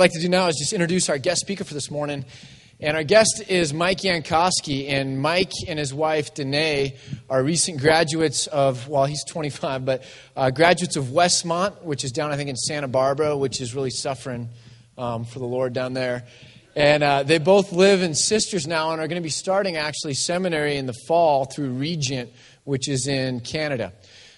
I'd like to do now is just introduce our guest speaker for this morning. And our guest is Mike Yankoski. And Mike and his wife, Danae, are recent graduates of, well, he's 25, but uh, graduates of Westmont, which is down, I think, in Santa Barbara, which is really suffering um, for the Lord down there. And uh, they both live in Sisters now and are going to be starting actually seminary in the fall through Regent, which is in Canada.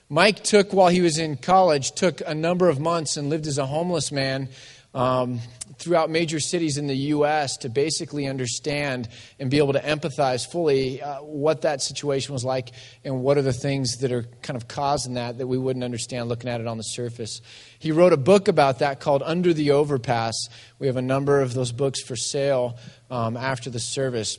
Mike took, while he was in college, took a number of months and lived as a homeless man um, throughout major cities in the U.S. to basically understand and be able to empathize fully uh, what that situation was like and what are the things that are kind of causing that that we wouldn't understand looking at it on the surface. He wrote a book about that called Under the Overpass. We have a number of those books for sale um, after the service.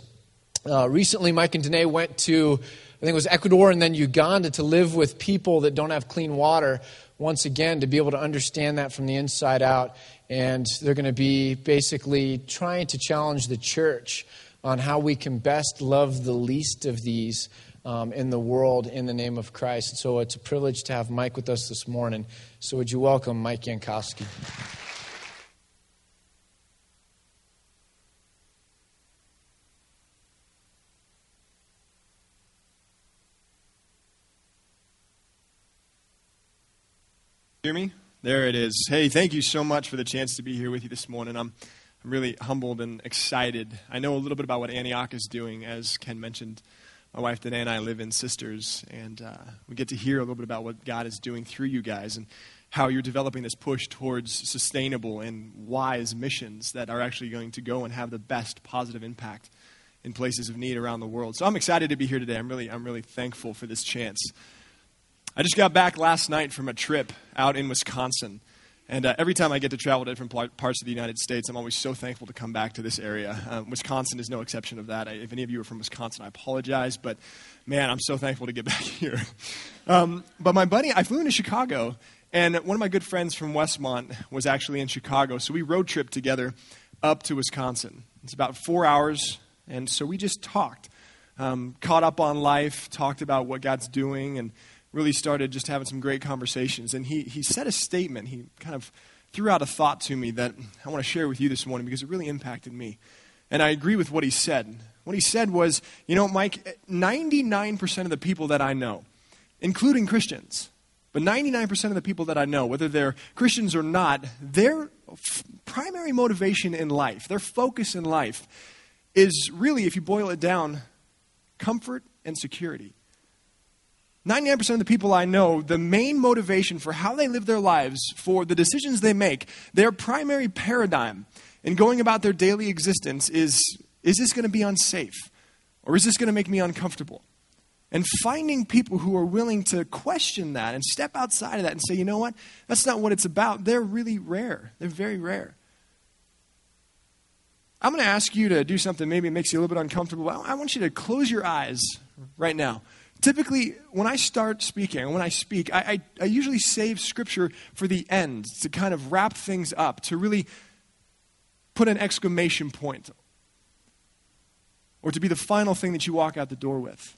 Uh, recently, Mike and Danae went to, I think it was Ecuador and then Uganda to live with people that don't have clean water once again to be able to understand that from the inside out and they're going to be basically trying to challenge the church on how we can best love the least of these um, in the world in the name of Christ. And so it's a privilege to have Mike with us this morning. So would you welcome Mike Yankoski? Hear me? There it is. Hey, thank you so much for the chance to be here with you this morning. I'm, I'm really humbled and excited. I know a little bit about what Antioch is doing, as Ken mentioned. My wife Danae and I live in Sisters, and uh, we get to hear a little bit about what God is doing through you guys and how you're developing this push towards sustainable and wise missions that are actually going to go and have the best positive impact in places of need around the world. So I'm excited to be here today. I'm really, I'm really thankful for this chance. I just got back last night from a trip out in Wisconsin. And uh, every time I get to travel to different parts of the United States, I'm always so thankful to come back to this area. Um, Wisconsin is no exception of that. I, if any of you are from Wisconsin, I apologize, but man, I'm so thankful to get back here. Um, but my buddy, I flew into Chicago, and one of my good friends from Westmont was actually in Chicago, so we road trip together up to Wisconsin. It's about four hours, and so we just talked, um, caught up on life, talked about what God's doing, and really started just having some great conversations. And he, he said a statement. He kind of threw out a thought to me that I want to share with you this morning because it really impacted me. And I agree with what he said. What he said was, you know, Mike, 99% of the people that I know, including Christians, but 99% of the people that I know, whether they're Christians or not, their f- primary motivation in life, their focus in life, is really, if you boil it down, comfort and security. 99% of the people I know, the main motivation for how they live their lives, for the decisions they make, their primary paradigm in going about their daily existence is is this going to be unsafe? Or is this going to make me uncomfortable? And finding people who are willing to question that and step outside of that and say, you know what, that's not what it's about, they're really rare. They're very rare. I'm going to ask you to do something maybe it makes you a little bit uncomfortable. I want you to close your eyes right now. Typically, when I start speaking, when I speak, I, I, I, usually save scripture for the end to kind of wrap things up, to really put an exclamation point, or to be the final thing that you walk out the door with.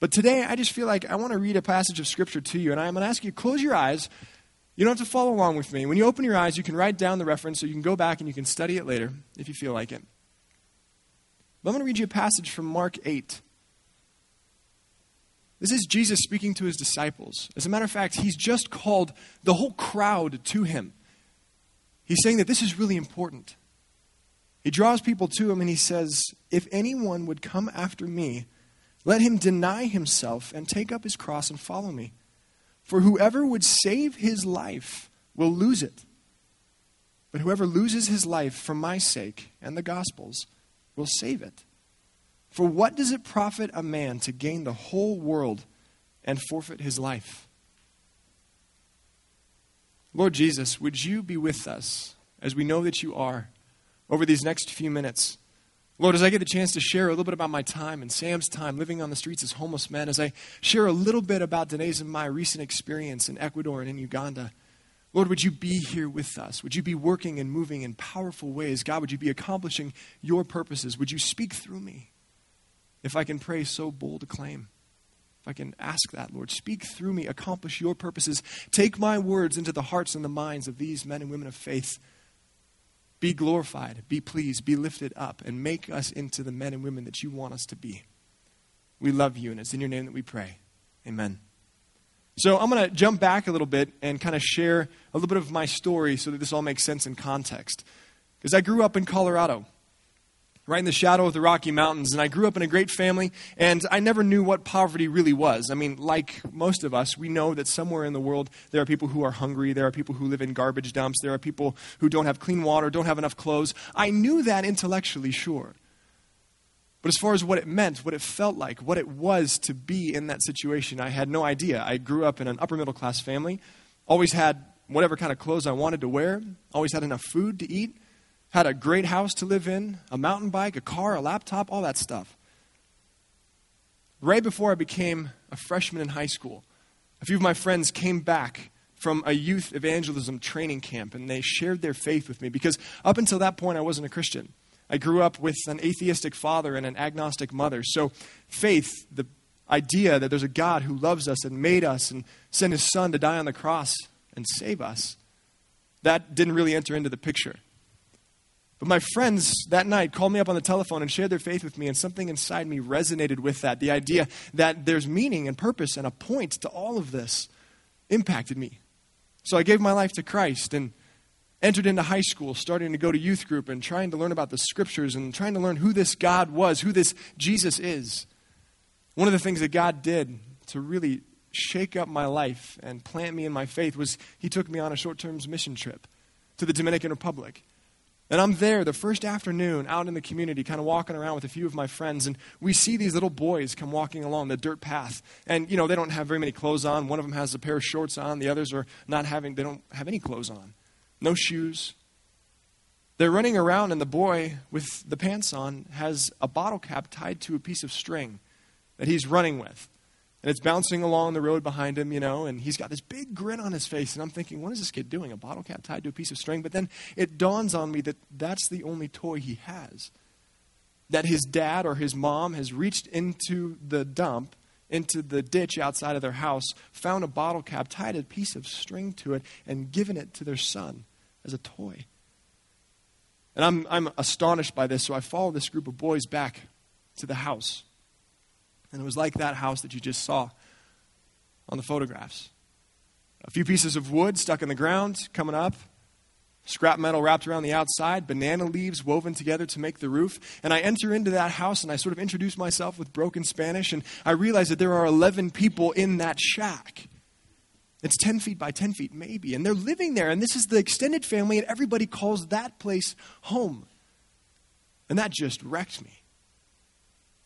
But today, I just feel like I want to read a passage of scripture to you, and I'm going to ask you close your eyes. You don't have to follow along with me. When you open your eyes, you can write down the reference so you can go back and you can study it later if you feel like it. But I'm going to read you a passage from Mark 8. This is Jesus speaking to his disciples. As a matter of fact, he's just called the whole crowd to him. He's saying that this is really important. He draws people to him and he says, If anyone would come after me, let him deny himself and take up his cross and follow me. For whoever would save his life will lose it. But whoever loses his life for my sake and the gospel's will save it. For what does it profit a man to gain the whole world and forfeit his life? Lord Jesus, would you be with us as we know that you are over these next few minutes? Lord, as I get the chance to share a little bit about my time and Sam's time living on the streets as homeless men, as I share a little bit about Danae's and my recent experience in Ecuador and in Uganda, Lord, would you be here with us? Would you be working and moving in powerful ways? God, would you be accomplishing your purposes? Would you speak through me? If I can pray so bold a claim, if I can ask that, Lord, speak through me, accomplish your purposes. Take my words into the hearts and the minds of these men and women of faith Be glorified, be pleased, be lifted up, and make us into the men and women that you want us to be. We love you, and it's in your name that we pray. Amen. So I'm going to jump back a little bit and kind of share a little bit of my story so that this all makes sense in context. Because I grew up in Colorado right in the shadow of the Rocky Mountains. And I grew up in a great family, and I never knew what poverty really was. I mean, like most of us, we know that somewhere in the world there are people who are hungry, there are people who live in garbage dumps, there are people who don't have clean water, don't have enough clothes. I knew that intellectually, sure. But as far as what it meant, what it felt like, what it was to be in that situation, I had no idea. I grew up in an upper middle class family, always had whatever kind of clothes I wanted to wear, always had enough food to eat had a great house to live in, a mountain bike, a car, a laptop, all that stuff. Right before I became a freshman in high school, a few of my friends came back from a youth evangelism training camp and they shared their faith with me because up until that point I wasn't a Christian. I grew up with an atheistic father and an agnostic mother. So, faith, the idea that there's a God who loves us and made us and sent his son to die on the cross and save us, that didn't really enter into the picture. But my friends that night called me up on the telephone and shared their faith with me, and something inside me resonated with that. The idea that there's meaning and purpose and a point to all of this impacted me. So I gave my life to Christ and entered into high school, starting to go to youth group and trying to learn about the scriptures and trying to learn who this God was, who this Jesus is. One of the things that God did to really shake up my life and plant me in my faith was He took me on a short term mission trip to the Dominican Republic. And I'm there the first afternoon out in the community, kind of walking around with a few of my friends, and we see these little boys come walking along the dirt path. And, you know, they don't have very many clothes on. One of them has a pair of shorts on, the others are not having, they don't have any clothes on. No shoes. They're running around, and the boy with the pants on has a bottle cap tied to a piece of string that he's running with and it's bouncing along the road behind him, you know, and he's got this big grin on his face. And I'm thinking, what is this kid doing? A bottle cap tied to a piece of string? But then it dawns on me that that's the only toy he has. That his dad or his mom has reached into the dump, into the ditch outside of their house, found a bottle cap, tied a piece of string to it, and given it to their son as a toy. And I'm, I'm astonished by this, so I follow this group of boys back to the house. And it was like that house that you just saw on the photographs. A few pieces of wood stuck in the ground, coming up, scrap metal wrapped around the outside, banana leaves woven together to make the roof. And I enter into that house and I sort of introduce myself with broken Spanish, and I realize that there are 11 people in that shack. It's 10 feet by 10 feet, maybe. And they're living there, and this is the extended family, and everybody calls that place home. And that just wrecked me.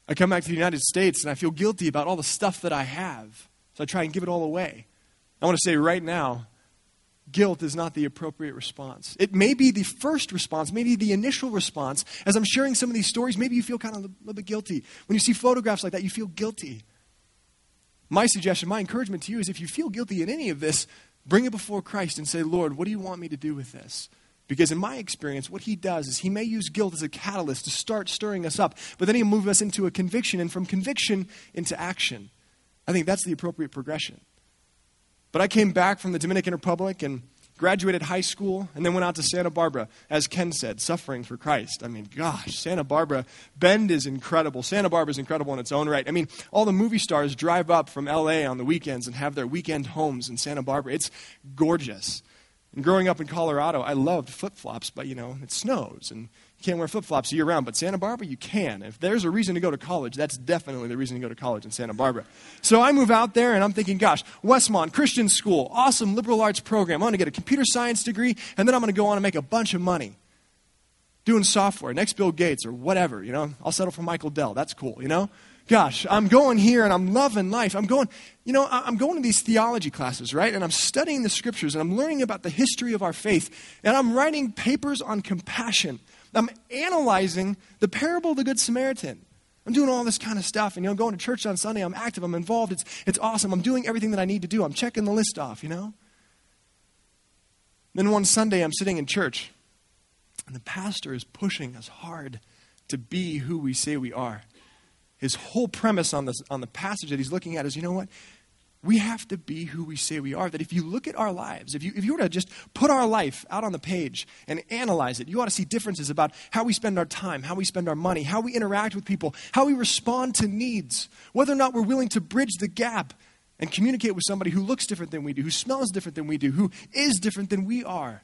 I come back to the United States and I feel guilty about all the stuff that I have. So I try and give it all away. I want to say right now, guilt is not the appropriate response. It may be the first response, maybe the initial response. As I'm sharing some of these stories, maybe you feel kind of a little bit guilty. When you see photographs like that, you feel guilty. My suggestion, my encouragement to you is if you feel guilty in any of this, bring it before Christ and say, Lord, what do you want me to do with this? Because in my experience, what he does is he may use guilt as a catalyst to start stirring us up, but then he'll move us into a conviction, and from conviction into action. I think that's the appropriate progression. But I came back from the Dominican Republic and graduated high school and then went out to Santa Barbara, as Ken said, suffering for Christ. I mean, gosh, Santa Barbara, Bend is incredible. Santa Barbara is incredible in its own right. I mean, all the movie stars drive up from LA on the weekends and have their weekend homes in Santa Barbara. It's gorgeous. And growing up in Colorado, I loved flip flops, but you know, it snows and you can't wear flip flops year round. But Santa Barbara, you can. If there's a reason to go to college, that's definitely the reason to go to college in Santa Barbara. So I move out there and I'm thinking, gosh, Westmont, Christian school, awesome liberal arts program. I'm going to get a computer science degree and then I'm going to go on and make a bunch of money doing software, next Bill Gates or whatever, you know. I'll settle for Michael Dell. That's cool, you know gosh, I'm going here and I'm loving life. I'm going, you know, I'm going to these theology classes, right? And I'm studying the scriptures and I'm learning about the history of our faith. And I'm writing papers on compassion. I'm analyzing the parable of the Good Samaritan. I'm doing all this kind of stuff. And, you know, going to church on Sunday, I'm active, I'm involved. It's, it's awesome. I'm doing everything that I need to do. I'm checking the list off, you know? Then one Sunday, I'm sitting in church, and the pastor is pushing us hard to be who we say we are his whole premise on, this, on the passage that he's looking at is you know what? We have to be who we say we are. That if you look at our lives, if you, if you were to just put our life out on the page and analyze it, you ought to see differences about how we spend our time, how we spend our money, how we interact with people, how we respond to needs, whether or not we're willing to bridge the gap and communicate with somebody who looks different than we do, who smells different than we do, who is different than we are.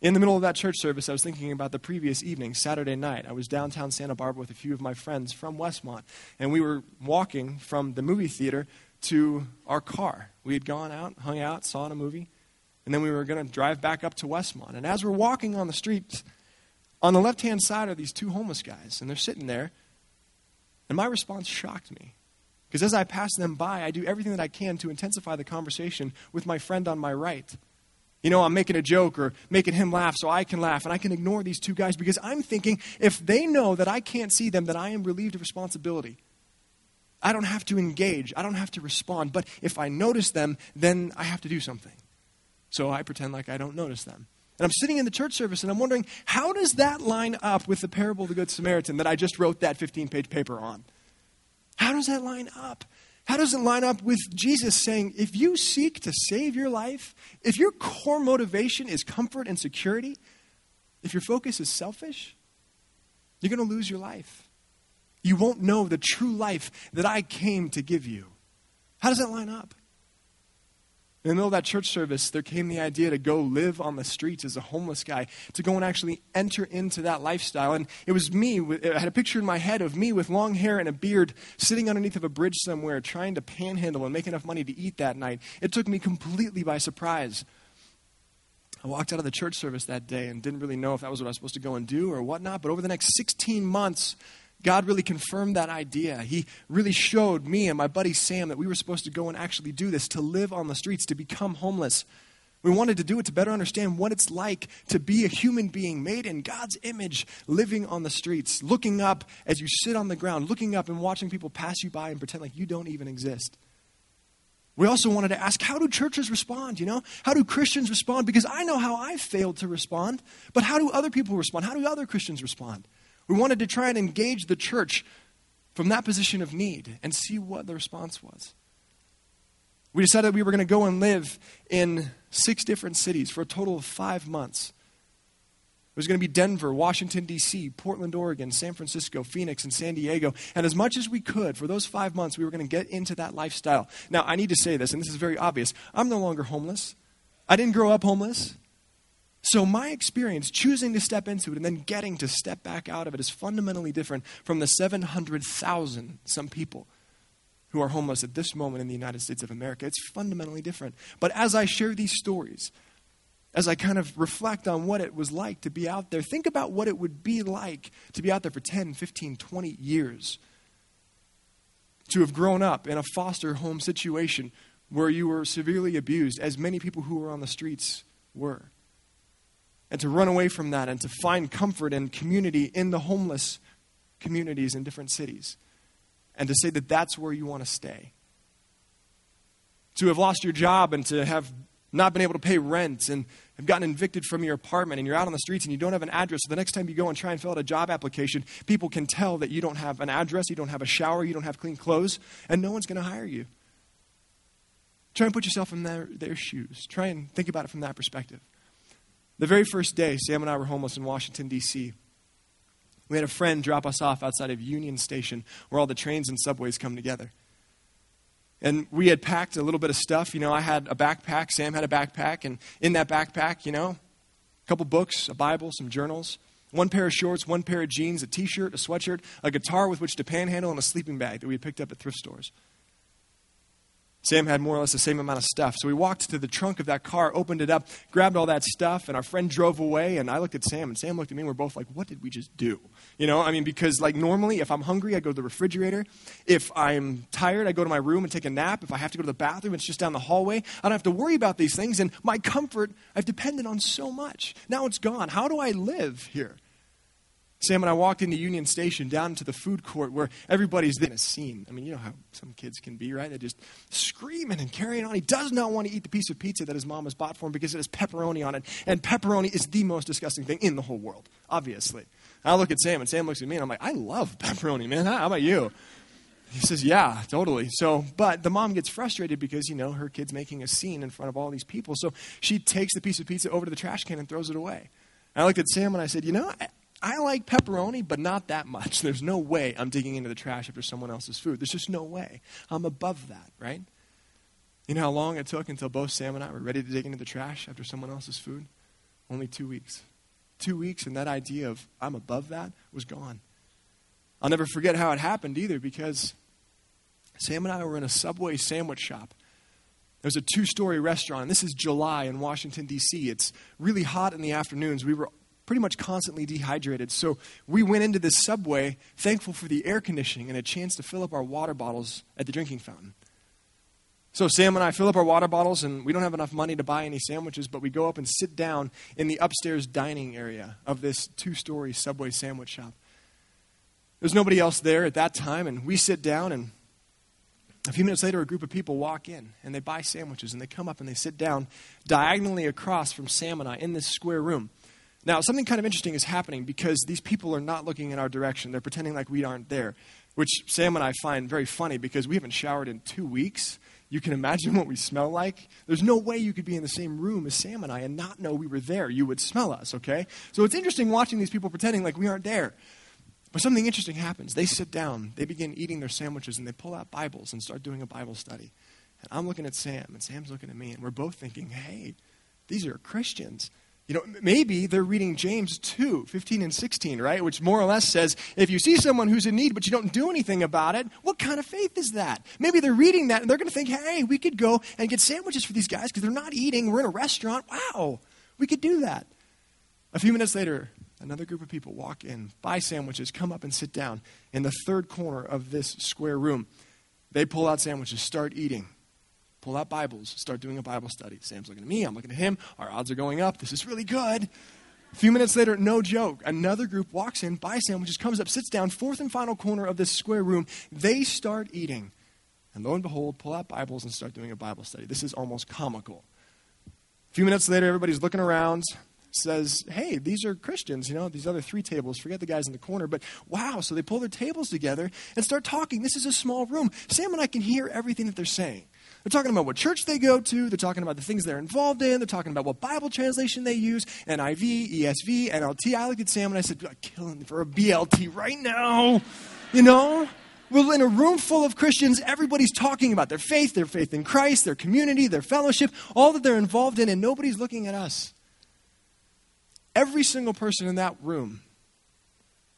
In the middle of that church service, I was thinking about the previous evening, Saturday night. I was downtown Santa Barbara with a few of my friends from Westmont, and we were walking from the movie theater to our car. We had gone out, hung out, saw a movie, and then we were going to drive back up to Westmont. And as we're walking on the streets, on the left hand side are these two homeless guys, and they're sitting there, and my response shocked me. Because as I pass them by, I do everything that I can to intensify the conversation with my friend on my right. You know, I'm making a joke or making him laugh so I can laugh, and I can ignore these two guys because I'm thinking if they know that I can't see them, that I am relieved of responsibility. I don't have to engage, I don't have to respond, but if I notice them, then I have to do something. So I pretend like I don't notice them. And I'm sitting in the church service and I'm wondering, how does that line up with the parable of the Good Samaritan that I just wrote that 15 page paper on? How does that line up? How does it line up with Jesus saying, if you seek to save your life, if your core motivation is comfort and security, if your focus is selfish, you're going to lose your life. You won't know the true life that I came to give you. How does that line up? In the middle of that church service, there came the idea to go live on the streets as a homeless guy, to go and actually enter into that lifestyle. And it was me, I had a picture in my head of me with long hair and a beard sitting underneath of a bridge somewhere trying to panhandle and make enough money to eat that night. It took me completely by surprise. I walked out of the church service that day and didn't really know if that was what I was supposed to go and do or whatnot. But over the next 16 months, God really confirmed that idea. He really showed me and my buddy Sam that we were supposed to go and actually do this, to live on the streets, to become homeless. We wanted to do it to better understand what it's like to be a human being made in God's image, living on the streets, looking up as you sit on the ground, looking up and watching people pass you by and pretend like you don't even exist. We also wanted to ask how do churches respond, you know? How do Christians respond? Because I know how I failed to respond, but how do other people respond? How do other Christians respond? We wanted to try and engage the church from that position of need and see what the response was. We decided we were going to go and live in six different cities for a total of five months. It was going to be Denver, Washington, D.C., Portland, Oregon, San Francisco, Phoenix, and San Diego. And as much as we could, for those five months, we were going to get into that lifestyle. Now, I need to say this, and this is very obvious. I'm no longer homeless. I didn't grow up homeless. So, my experience choosing to step into it and then getting to step back out of it is fundamentally different from the 700,000 some people who are homeless at this moment in the United States of America. It's fundamentally different. But as I share these stories, as I kind of reflect on what it was like to be out there, think about what it would be like to be out there for 10, 15, 20 years. To have grown up in a foster home situation where you were severely abused, as many people who were on the streets were and to run away from that and to find comfort and community in the homeless communities in different cities and to say that that's where you want to stay. To have lost your job and to have not been able to pay rent and have gotten evicted from your apartment and you're out on the streets and you don't have an address. So the next time you go and try and fill out a job application, people can tell that you don't have an address, you don't have a shower, you don't have clean clothes, and no one's going to hire you. Try and put yourself in their, their shoes. Try and think about it from that perspective. The very first day, Sam and I were homeless in Washington, D.C. We had a friend drop us off outside of Union Station where all the trains and subways come together. And we had packed a little bit of stuff. You know, I had a backpack, Sam had a backpack, and in that backpack, you know, a couple books, a Bible, some journals, one pair of shorts, one pair of jeans, a t shirt, a sweatshirt, a guitar with which to panhandle, and a sleeping bag that we had picked up at thrift stores. Sam had more or less the same amount of stuff. So we walked to the trunk of that car, opened it up, grabbed all that stuff, and our friend drove away. And I looked at Sam, and Sam looked at me, and we're both like, what did we just do? You know, I mean, because like normally, if I'm hungry, I go to the refrigerator. If I'm tired, I go to my room and take a nap. If I have to go to the bathroom, it's just down the hallway. I don't have to worry about these things. And my comfort, I've depended on so much. Now it's gone. How do I live here? Sam and I walked into Union Station down to the food court where everybody's in a scene. I mean, you know how some kids can be, right? They're just screaming and carrying on. He does not want to eat the piece of pizza that his mom has bought for him because it has pepperoni on it. And pepperoni is the most disgusting thing in the whole world, obviously. I look at Sam, and Sam looks at me, and I'm like, I love pepperoni, man. How about you? He says, Yeah, totally. So, but the mom gets frustrated because, you know, her kid's making a scene in front of all these people. So she takes the piece of pizza over to the trash can and throws it away. I looked at Sam and I said, You know, I, I like pepperoni, but not that much. There's no way I'm digging into the trash after someone else's food. There's just no way. I'm above that, right? You know how long it took until both Sam and I were ready to dig into the trash after someone else's food? Only two weeks. Two weeks, and that idea of I'm above that was gone. I'll never forget how it happened either because Sam and I were in a Subway sandwich shop. There's a two story restaurant. This is July in Washington, D.C. It's really hot in the afternoons. We were pretty much constantly dehydrated. So we went into this Subway thankful for the air conditioning and a chance to fill up our water bottles at the drinking fountain. So Sam and I fill up our water bottles, and we don't have enough money to buy any sandwiches, but we go up and sit down in the upstairs dining area of this two story Subway sandwich shop. There's nobody else there at that time, and we sit down, and a few minutes later, a group of people walk in, and they buy sandwiches, and they come up and they sit down diagonally across from Sam and I in this square room. Now, something kind of interesting is happening because these people are not looking in our direction. They're pretending like we aren't there, which Sam and I find very funny because we haven't showered in two weeks you can imagine what we smell like. There's no way you could be in the same room as Sam and I and not know we were there. You would smell us, okay? So it's interesting watching these people pretending like we aren't there. But something interesting happens. They sit down, they begin eating their sandwiches, and they pull out Bibles and start doing a Bible study. And I'm looking at Sam, and Sam's looking at me, and we're both thinking, hey, these are Christians. You know, maybe they're reading James 2, 15 and 16, right? Which more or less says, if you see someone who's in need but you don't do anything about it, what kind of faith is that? Maybe they're reading that and they're going to think, hey, we could go and get sandwiches for these guys because they're not eating. We're in a restaurant. Wow, we could do that. A few minutes later, another group of people walk in, buy sandwiches, come up and sit down in the third corner of this square room. They pull out sandwiches, start eating pull out Bibles, start doing a Bible study. Sam's looking at me, I'm looking at him. Our odds are going up. This is really good. A few minutes later, no joke, another group walks in, buys sandwiches, comes up, sits down, fourth and final corner of this square room. They start eating. And lo and behold, pull out Bibles and start doing a Bible study. This is almost comical. A few minutes later, everybody's looking around, says, Hey, these are Christians, you know, these other three tables. Forget the guys in the corner. But wow, so they pull their tables together and start talking. This is a small room. Sam and I can hear everything that they're saying. They're talking about what church they go to. They're talking about the things they're involved in. They're talking about what Bible translation they use NIV, ESV, NLT. I looked at Sam and I said, I'm killing for a BLT right now. You know? We're in a room full of Christians. Everybody's talking about their faith, their faith in Christ, their community, their fellowship, all that they're involved in, and nobody's looking at us. Every single person in that room,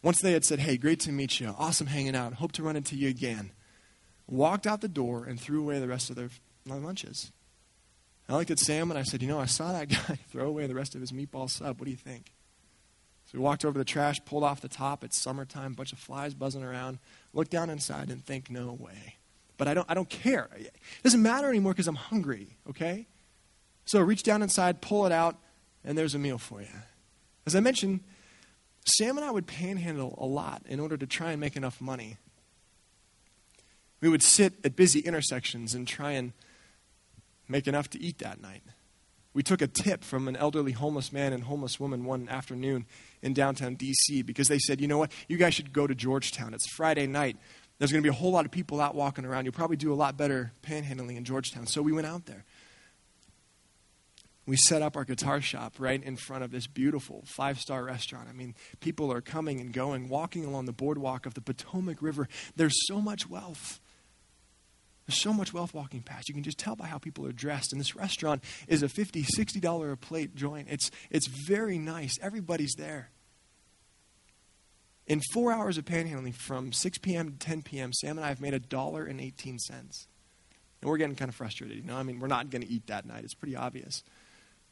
once they had said, Hey, great to meet you, awesome hanging out, hope to run into you again, walked out the door and threw away the rest of their lunches. I looked at Sam and I said, You know, I saw that guy throw away the rest of his meatball sub. What do you think? So we walked over the trash, pulled off the top. It's summertime, bunch of flies buzzing around. Look down inside and think, No way. But I don't, I don't care. It doesn't matter anymore because I'm hungry, okay? So reach down inside, pull it out, and there's a meal for you. As I mentioned, Sam and I would panhandle a lot in order to try and make enough money we would sit at busy intersections and try and make enough to eat that night. We took a tip from an elderly homeless man and homeless woman one afternoon in downtown D.C. because they said, you know what, you guys should go to Georgetown. It's Friday night. There's going to be a whole lot of people out walking around. You'll probably do a lot better panhandling in Georgetown. So we went out there. We set up our guitar shop right in front of this beautiful five star restaurant. I mean, people are coming and going, walking along the boardwalk of the Potomac River. There's so much wealth. There's so much wealth walking past. You can just tell by how people are dressed. And this restaurant is a $50, $60 a plate joint. It's, it's very nice. Everybody's there. In four hours of panhandling from 6 p.m. to 10 p.m., Sam and I have made a dollar and 18 cents. And we're getting kind of frustrated. You know, I mean, we're not going to eat that night. It's pretty obvious.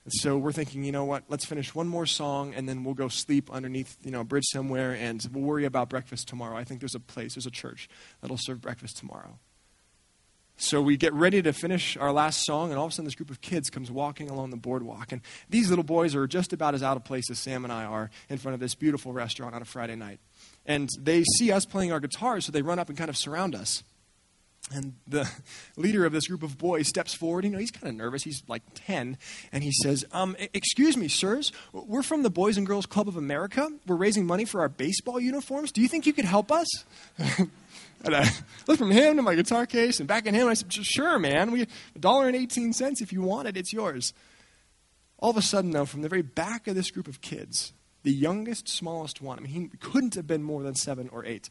And so we're thinking, you know what? Let's finish one more song, and then we'll go sleep underneath, you know, a bridge somewhere, and we'll worry about breakfast tomorrow. I think there's a place, there's a church that'll serve breakfast tomorrow. So we get ready to finish our last song, and all of a sudden, this group of kids comes walking along the boardwalk. And these little boys are just about as out of place as Sam and I are in front of this beautiful restaurant on a Friday night. And they see us playing our guitars, so they run up and kind of surround us. And the leader of this group of boys steps forward. You know, he's kind of nervous. He's like 10. And he says, um, Excuse me, sirs. We're from the Boys and Girls Club of America. We're raising money for our baseball uniforms. Do you think you could help us? And I looked from him to my guitar case and back at him. And I said, Sure, man. We a dollar and eighteen cents. If you want it, it's yours. All of a sudden, though, from the very back of this group of kids, the youngest, smallest one, I mean, he couldn't have been more than seven or eight,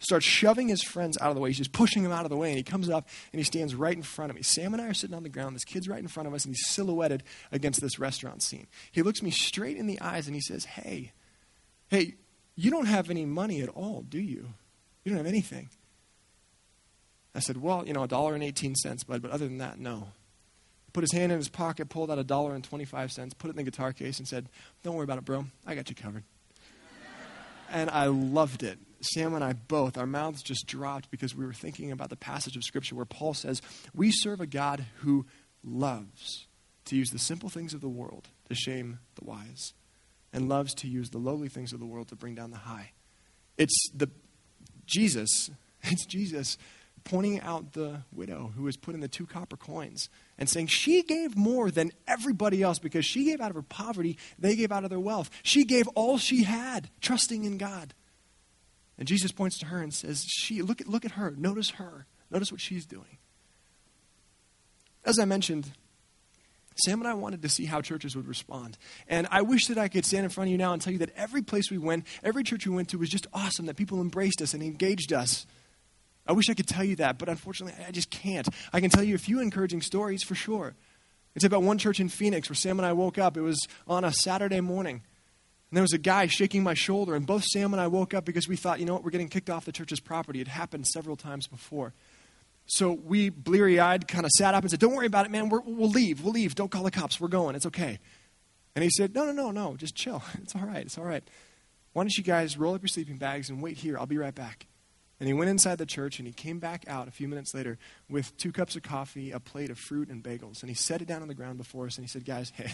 starts shoving his friends out of the way. He's just pushing them out of the way, and he comes up and he stands right in front of me. Sam and I are sitting on the ground. This kid's right in front of us, and he's silhouetted against this restaurant scene. He looks me straight in the eyes and he says, Hey, hey, you don't have any money at all, do you? You don't have anything. I said, Well, you know, a dollar and 18 cents, bud, but other than that, no. Put his hand in his pocket, pulled out a dollar and 25 cents, put it in the guitar case, and said, Don't worry about it, bro. I got you covered. and I loved it. Sam and I both, our mouths just dropped because we were thinking about the passage of Scripture where Paul says, We serve a God who loves to use the simple things of the world to shame the wise, and loves to use the lowly things of the world to bring down the high. It's the Jesus, it's Jesus pointing out the widow who was put in the two copper coins and saying she gave more than everybody else because she gave out of her poverty, they gave out of their wealth. She gave all she had, trusting in God. And Jesus points to her and says, She look at look at her, notice her, notice what she's doing. As I mentioned, Sam and I wanted to see how churches would respond. And I wish that I could stand in front of you now and tell you that every place we went, every church we went to was just awesome, that people embraced us and engaged us. I wish I could tell you that, but unfortunately, I just can't. I can tell you a few encouraging stories for sure. It's about one church in Phoenix where Sam and I woke up. It was on a Saturday morning. And there was a guy shaking my shoulder, and both Sam and I woke up because we thought, you know what, we're getting kicked off the church's property. It happened several times before. So we, bleary eyed, kind of sat up and said, Don't worry about it, man. we will leave. We'll leave. Don't call the cops. We're going. It's okay. And he said, No, no, no, no. Just chill. It's all right. It's all right. Why don't you guys roll up your sleeping bags and wait here? I'll be right back. And he went inside the church and he came back out a few minutes later with two cups of coffee, a plate of fruit, and bagels. And he set it down on the ground before us and he said, Guys, hey,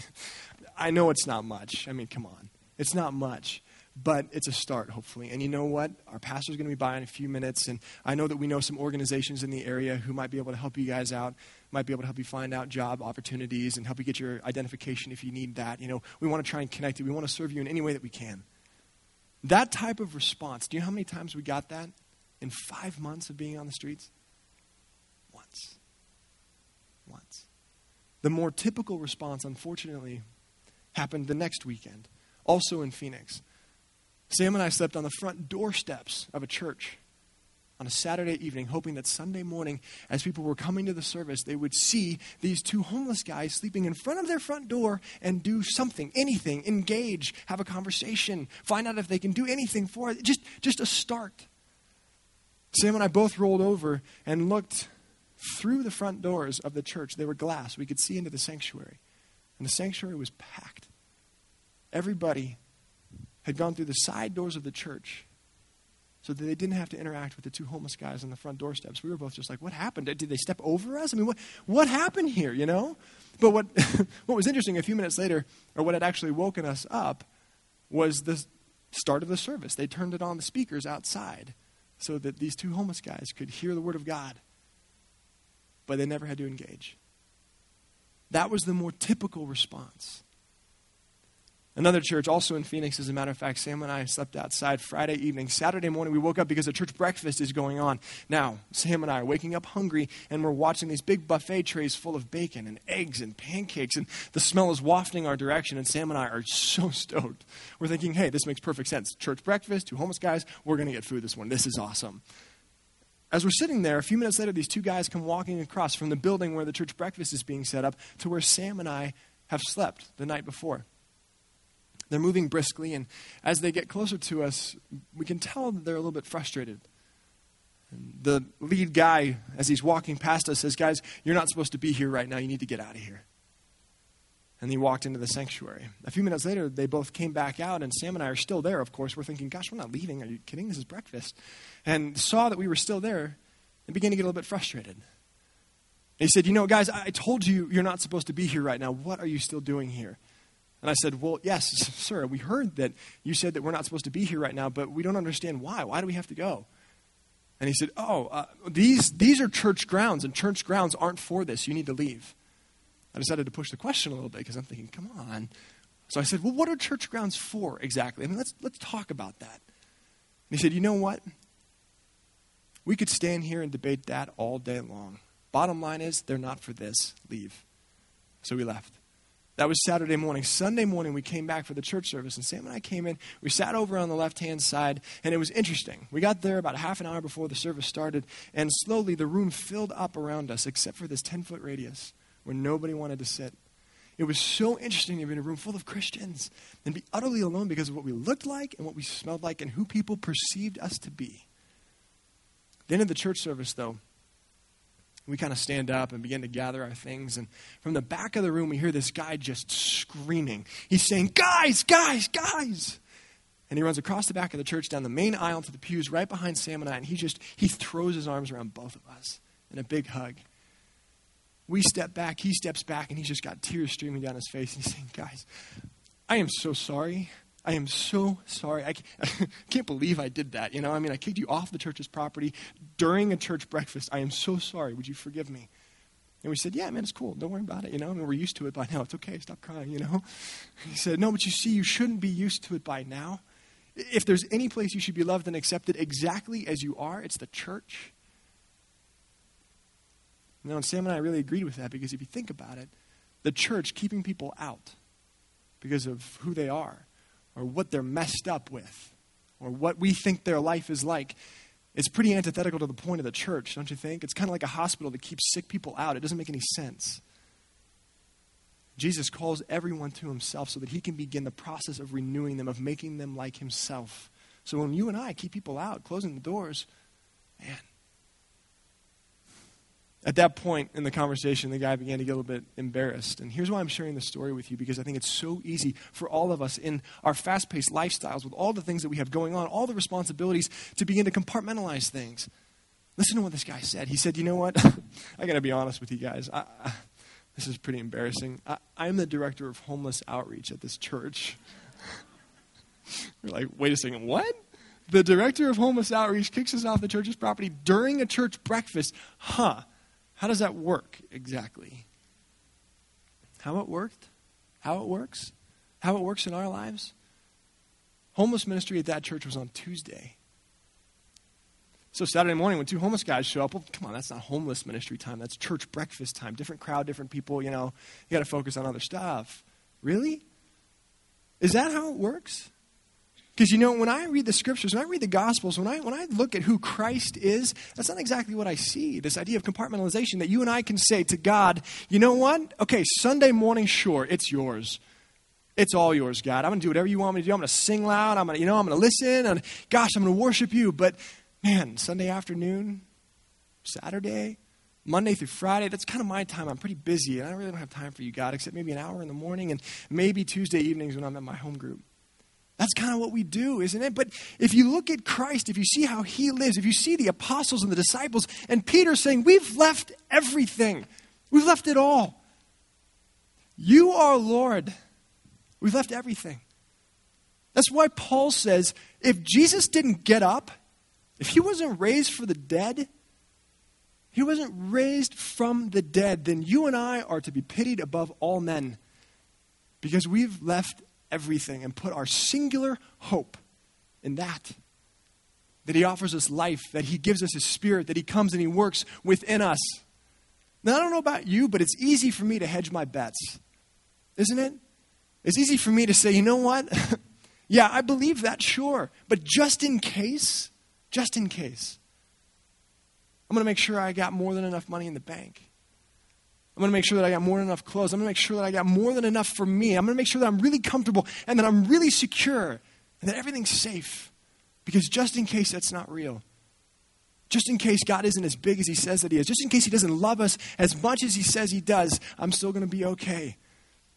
I know it's not much. I mean, come on. It's not much, but it's a start, hopefully. And you know what? Our pastor's going to be by in a few minutes. And I know that we know some organizations in the area who might be able to help you guys out, might be able to help you find out job opportunities and help you get your identification if you need that. You know, we want to try and connect you. We want to serve you in any way that we can. That type of response, do you know how many times we got that? in five months of being on the streets? Once. Once. The more typical response, unfortunately, happened the next weekend, also in Phoenix. Sam and I slept on the front doorsteps of a church on a Saturday evening, hoping that Sunday morning, as people were coming to the service, they would see these two homeless guys sleeping in front of their front door and do something, anything, engage, have a conversation, find out if they can do anything for it. Just, just a start. Sam and I both rolled over and looked through the front doors of the church. They were glass. We could see into the sanctuary. And the sanctuary was packed. Everybody had gone through the side doors of the church so that they didn't have to interact with the two homeless guys on the front doorsteps. We were both just like, what happened? Did they step over us? I mean, what, what happened here, you know? But what, what was interesting a few minutes later, or what had actually woken us up, was the start of the service. They turned it on the speakers outside so that these two homeless guys could hear the Word of God, but they never had to engage. That was the more typical response. Another church, also in Phoenix, as a matter of fact, Sam and I slept outside Friday evening. Saturday morning, we woke up because a church breakfast is going on. Now, Sam and I are waking up hungry, and we're watching these big buffet trays full of bacon and eggs and pancakes, and the smell is wafting our direction, and Sam and I are so stoked. We're thinking, hey, this makes perfect sense. Church breakfast, two homeless guys, we're going to get food this morning. This is awesome. As we're sitting there, a few minutes later, these two guys come walking across from the building where the church breakfast is being set up to where Sam and I have slept the night before. They're moving briskly, and as they get closer to us, we can tell that they're a little bit frustrated. And the lead guy, as he's walking past us, says, Guys, you're not supposed to be here right now. You need to get out of here. And he walked into the sanctuary. A few minutes later, they both came back out, and Sam and I are still there, of course. We're thinking, Gosh, we're not leaving. Are you kidding? This is breakfast. And saw that we were still there and began to get a little bit frustrated. he said, You know, guys, I told you you're not supposed to be here right now. What are you still doing here? And I said, Well, yes, sir, we heard that you said that we're not supposed to be here right now, but we don't understand why. Why do we have to go? And he said, Oh, uh, these, these are church grounds, and church grounds aren't for this. You need to leave. I decided to push the question a little bit because I'm thinking, Come on. So I said, Well, what are church grounds for exactly? I mean, let's, let's talk about that. And he said, You know what? We could stand here and debate that all day long. Bottom line is, they're not for this. Leave. So we left. That was Saturday morning. Sunday morning, we came back for the church service, and Sam and I came in. We sat over on the left hand side, and it was interesting. We got there about half an hour before the service started, and slowly the room filled up around us, except for this 10 foot radius where nobody wanted to sit. It was so interesting to be in a room full of Christians and be utterly alone because of what we looked like and what we smelled like and who people perceived us to be. The end of the church service, though, we kind of stand up and begin to gather our things. And from the back of the room, we hear this guy just screaming. He's saying, Guys, guys, guys. And he runs across the back of the church down the main aisle to the pews right behind Sam and I. And he just, he throws his arms around both of us in a big hug. We step back, he steps back, and he's just got tears streaming down his face. And he's saying, Guys, I am so sorry. I am so sorry. I can't believe I did that. You know, I mean, I kicked you off the church's property during a church breakfast. I am so sorry. Would you forgive me? And we said, Yeah, man, it's cool. Don't worry about it. You know, I mean, we're used to it by now. It's okay. Stop crying, you know. He said, No, but you see, you shouldn't be used to it by now. If there's any place you should be loved and accepted exactly as you are, it's the church. You know, and Sam and I really agreed with that because if you think about it, the church keeping people out because of who they are or what they're messed up with or what we think their life is like it's pretty antithetical to the point of the church, don't you think? It's kind of like a hospital that keeps sick people out. It doesn't make any sense. Jesus calls everyone to himself so that he can begin the process of renewing them, of making them like himself. So when you and I keep people out, closing the doors, man, at that point in the conversation, the guy began to get a little bit embarrassed. And here's why I'm sharing this story with you because I think it's so easy for all of us in our fast paced lifestyles, with all the things that we have going on, all the responsibilities, to begin to compartmentalize things. Listen to what this guy said. He said, You know what? I got to be honest with you guys. I, I, this is pretty embarrassing. I, I'm the director of homeless outreach at this church. You're like, Wait a second, what? The director of homeless outreach kicks us off the church's property during a church breakfast. Huh. How does that work exactly? How it worked? How it works? How it works in our lives? Homeless ministry at that church was on Tuesday. So Saturday morning, when two homeless guys show up, well, come on, that's not homeless ministry time. That's church breakfast time. Different crowd, different people. You know, you got to focus on other stuff. Really? Is that how it works? Because you know, when I read the scriptures, when I read the gospels, when I when I look at who Christ is, that's not exactly what I see. This idea of compartmentalization that you and I can say to God, you know what? Okay, Sunday morning, sure, it's yours. It's all yours, God. I'm gonna do whatever you want me to do. I'm gonna sing loud. I'm gonna, you know, I'm gonna listen, and gosh, I'm gonna worship you. But man, Sunday afternoon, Saturday, Monday through Friday, that's kind of my time. I'm pretty busy, and I really don't have time for you, God, except maybe an hour in the morning and maybe Tuesday evenings when I'm at my home group. That's kind of what we do, isn't it? But if you look at Christ, if you see how he lives, if you see the apostles and the disciples, and Peter saying, We've left everything, we've left it all. You are Lord. We've left everything. That's why Paul says if Jesus didn't get up, if he wasn't raised for the dead, he wasn't raised from the dead, then you and I are to be pitied above all men because we've left everything and put our singular hope in that. That He offers us life, that He gives us His Spirit, that He comes and He works within us. Now, I don't know about you, but it's easy for me to hedge my bets, isn't it? It's easy for me to say, you know what? yeah, I believe that, sure. But just in case, just in case, I'm going to make sure I got more than enough money in the bank. I'm going to make sure that I got more than enough clothes. I'm going to make sure that I got more than enough for me. I'm going to make sure that I'm really comfortable and that I'm really secure and that everything's safe. Because just in case that's not real, just in case God isn't as big as He says that He is, just in case He doesn't love us as much as He says He does, I'm still going to be okay.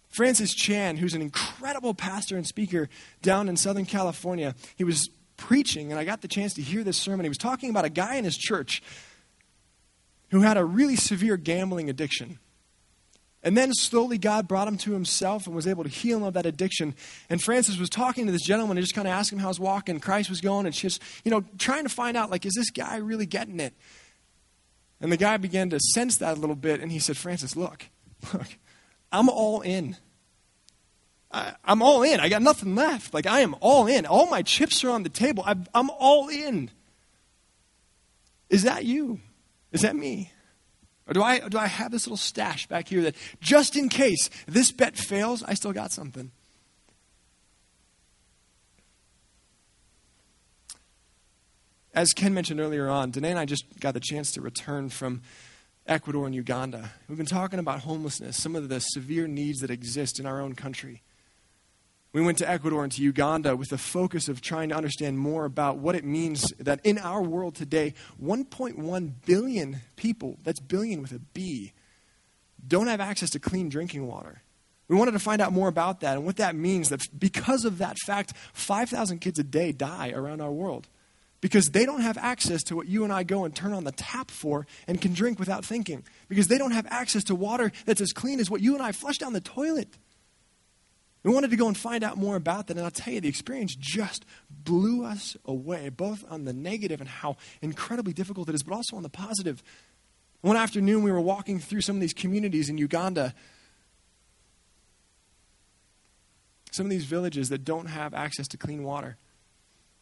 Francis Chan, who's an incredible pastor and speaker down in Southern California, he was preaching, and I got the chance to hear this sermon. He was talking about a guy in his church who had a really severe gambling addiction. And then slowly God brought him to himself and was able to heal him of that addiction. And Francis was talking to this gentleman and just kind of asked him how his walk and Christ was going and just, you know, trying to find out, like, is this guy really getting it? And the guy began to sense that a little bit and he said, Francis, look, look, I'm all in. I, am all in. I got nothing left. Like, I am all in. All my chips are on the table. i I'm all in. Is that you? Is that me? Or do I, do I have this little stash back here that just in case this bet fails, I still got something? As Ken mentioned earlier on, Danae and I just got the chance to return from Ecuador and Uganda. We've been talking about homelessness, some of the severe needs that exist in our own country. We went to Ecuador and to Uganda with the focus of trying to understand more about what it means that in our world today, 1.1 billion people, that's billion with a B, don't have access to clean drinking water. We wanted to find out more about that and what that means that because of that fact, 5,000 kids a day die around our world because they don't have access to what you and I go and turn on the tap for and can drink without thinking. Because they don't have access to water that's as clean as what you and I flush down the toilet. We wanted to go and find out more about that, and I'll tell you, the experience just blew us away, both on the negative and how incredibly difficult it is, but also on the positive. One afternoon, we were walking through some of these communities in Uganda, some of these villages that don't have access to clean water.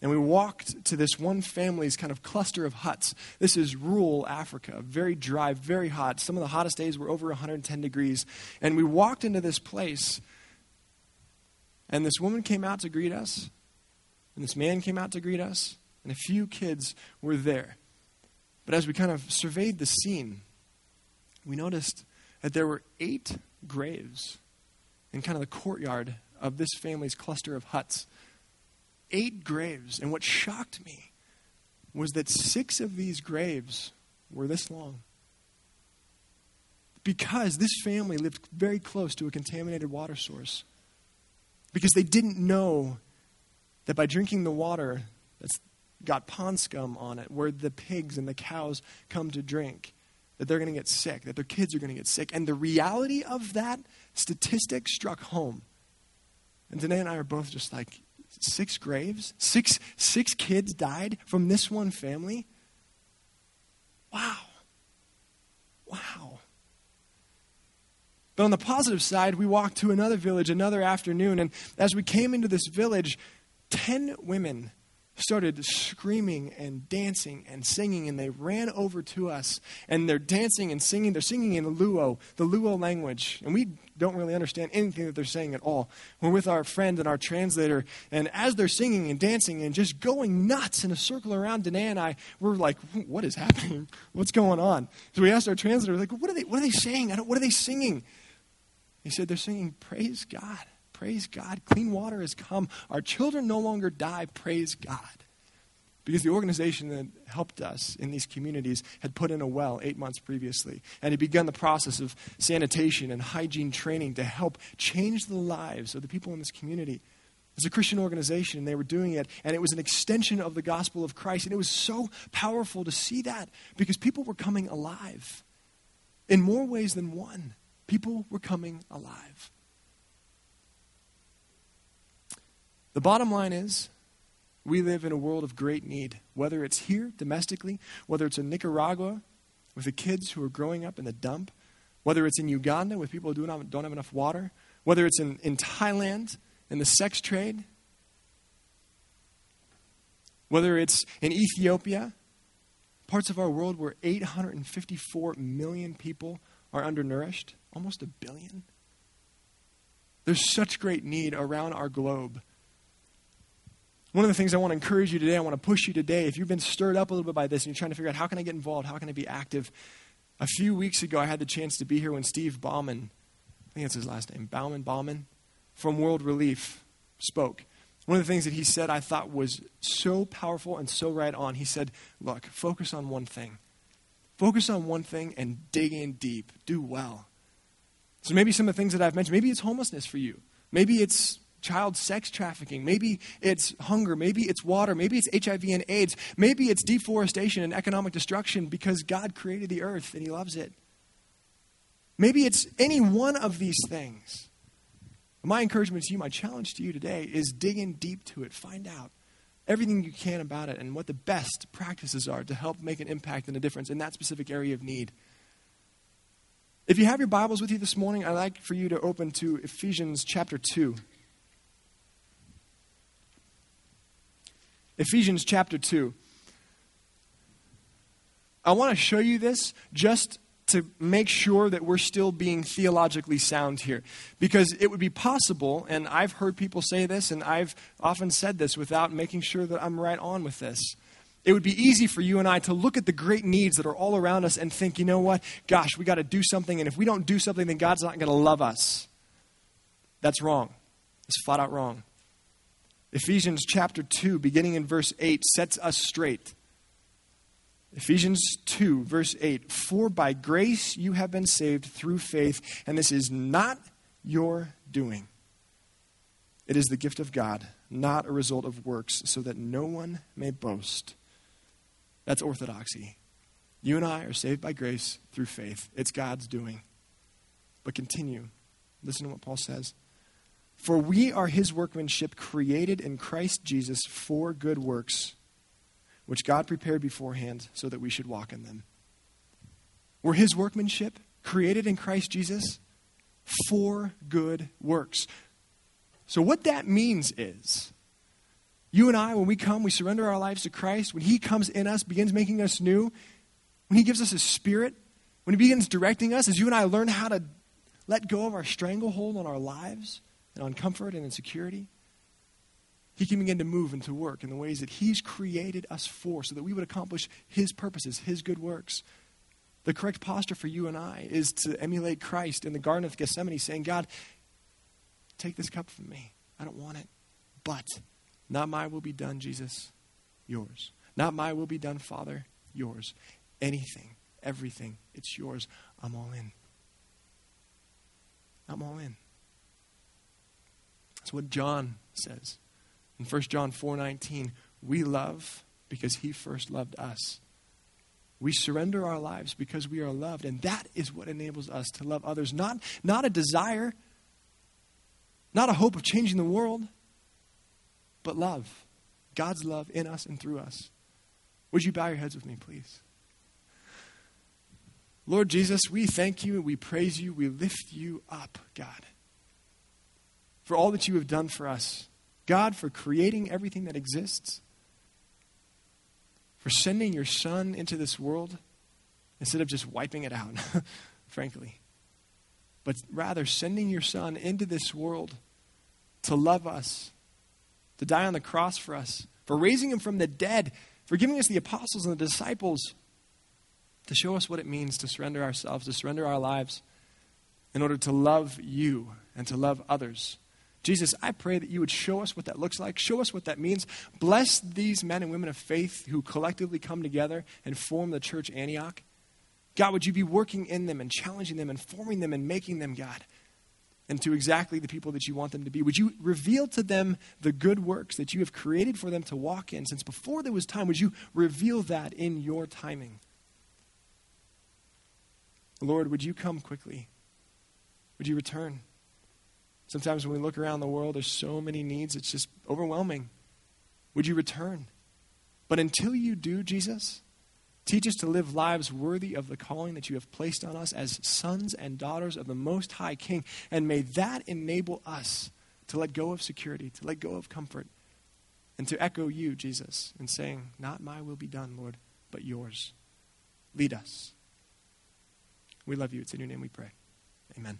And we walked to this one family's kind of cluster of huts. This is rural Africa, very dry, very hot. Some of the hottest days were over 110 degrees. And we walked into this place, and this woman came out to greet us, and this man came out to greet us, and a few kids were there. But as we kind of surveyed the scene, we noticed that there were eight graves in kind of the courtyard of this family's cluster of huts eight graves. And what shocked me was that six of these graves were this long. Because this family lived very close to a contaminated water source. Because they didn't know that by drinking the water that's got pond scum on it, where the pigs and the cows come to drink, that they're going to get sick, that their kids are going to get sick. And the reality of that statistic struck home. And Danae and I are both just like, six graves, six, six kids died from this one family. Wow. Wow. But on the positive side, we walked to another village another afternoon, and as we came into this village, 10 women started screaming and dancing and singing, and they ran over to us. And they're dancing and singing. They're singing in the Luo, the Luo language. And we don't really understand anything that they're saying at all. We're with our friend and our translator, and as they're singing and dancing and just going nuts in a circle around Danae and I, we're like, hmm, what is happening? What's going on? So we asked our translator, like, what are they, what are they saying? what are they singing? He said, they're singing, Praise God. Praise God. Clean water has come. Our children no longer die. Praise God. Because the organization that helped us in these communities had put in a well eight months previously and had begun the process of sanitation and hygiene training to help change the lives of the people in this community. It's a Christian organization, and they were doing it, and it was an extension of the gospel of Christ. And it was so powerful to see that because people were coming alive in more ways than one. People were coming alive. The bottom line is we live in a world of great need, whether it's here domestically, whether it's in Nicaragua with the kids who are growing up in the dump, whether it's in Uganda with people who don't have, enough water, whether it's in, in Thailand in the sex trade, whether it's in Ethiopia, parts of our world where 854 million people are undernourished, almost a billion. There's such great need around our globe one of the things I want to encourage you today, I want to push you today, if you've been stirred up a little bit by this and you're trying to figure out how can I get involved, how can I be active. A few weeks ago, I had the chance to be here when Steve Bauman, I think that's his last name, Bauman, Bauman, from World Relief spoke. One of the things that he said I thought was so powerful and so right on. He said, Look, focus on one thing. Focus on one thing and dig in deep. Do well. So maybe some of the things that I've mentioned, maybe it's homelessness for you. Maybe it's child sex trafficking. Maybe it's hunger. Maybe it's water. Maybe it's HIV and AIDS. Maybe it's deforestation and economic destruction because God created the earth and He loves it. Maybe it's any one of these things. My encouragement to you, my challenge to you today is dig in deep to it. Find out everything you can about it and what the best practices are to help make an impact and a difference in that specific area of need. If you have your Bibles with you this morning, I'd like for you to open to Ephesians chapter 2. Ephesians chapter 2. I want to show you this just to make sure that we're still being theologically sound here. Because it would be possible, and I've heard people say this, and I've often said this without making sure that I'm right on with this. It would be easy for you and I to look at the great needs that are all around us and think, you know what? Gosh, we got to do something, and if we don't do something, then God's not going to love us. That's wrong. It's flat out wrong. Ephesians chapter 2, beginning in verse 8, sets us straight. Ephesians 2, verse 8 For by grace you have been saved through faith, and this is not your doing. It is the gift of God, not a result of works, so that no one may boast. That's orthodoxy. You and I are saved by grace through faith. It's God's doing. But continue. Listen to what Paul says. For we are his workmanship, created in Christ Jesus for good works which God prepared beforehand so that we should walk in them. We're His workmanship, created in Christ Jesus for good works. So, what that means is, you and I, when we come, we surrender our lives to Christ, when He comes in us, begins making us new, when He gives us His Spirit, when He begins directing us, as you and I learn how to let go of our stranglehold on our lives and on comfort and insecurity, he can begin to move and to work in the ways that He's created us for so that we would accomplish His purposes, His good works. The correct posture for you and I is to emulate Christ in the Garden of Gethsemane, saying, God, take this cup from me. I don't want it. But not my will be done, Jesus, yours. Not my will be done, Father, yours. Anything, everything, it's yours. I'm all in. I'm all in. That's what John says. In 1 John 4:19, we love because he first loved us. We surrender our lives because we are loved, and that is what enables us to love others. Not, not a desire, not a hope of changing the world, but love. God's love in us and through us. Would you bow your heads with me, please? Lord Jesus, we thank you and we praise you. We lift you up, God, for all that you have done for us. God, for creating everything that exists, for sending your Son into this world instead of just wiping it out, frankly, but rather sending your Son into this world to love us, to die on the cross for us, for raising him from the dead, for giving us the apostles and the disciples to show us what it means to surrender ourselves, to surrender our lives in order to love you and to love others Jesus, I pray that you would show us what that looks like, show us what that means. Bless these men and women of faith who collectively come together and form the church Antioch. God, would you be working in them and challenging them and forming them and making them, God, into exactly the people that you want them to be? Would you reveal to them the good works that you have created for them to walk in since before there was time? Would you reveal that in your timing? Lord, would you come quickly? Would you return? Sometimes when we look around the world, there's so many needs, it's just overwhelming. Would you return? But until you do, Jesus, teach us to live lives worthy of the calling that you have placed on us as sons and daughters of the Most High King. And may that enable us to let go of security, to let go of comfort, and to echo you, Jesus, in saying, Not my will be done, Lord, but yours. Lead us. We love you. It's in your name we pray. Amen.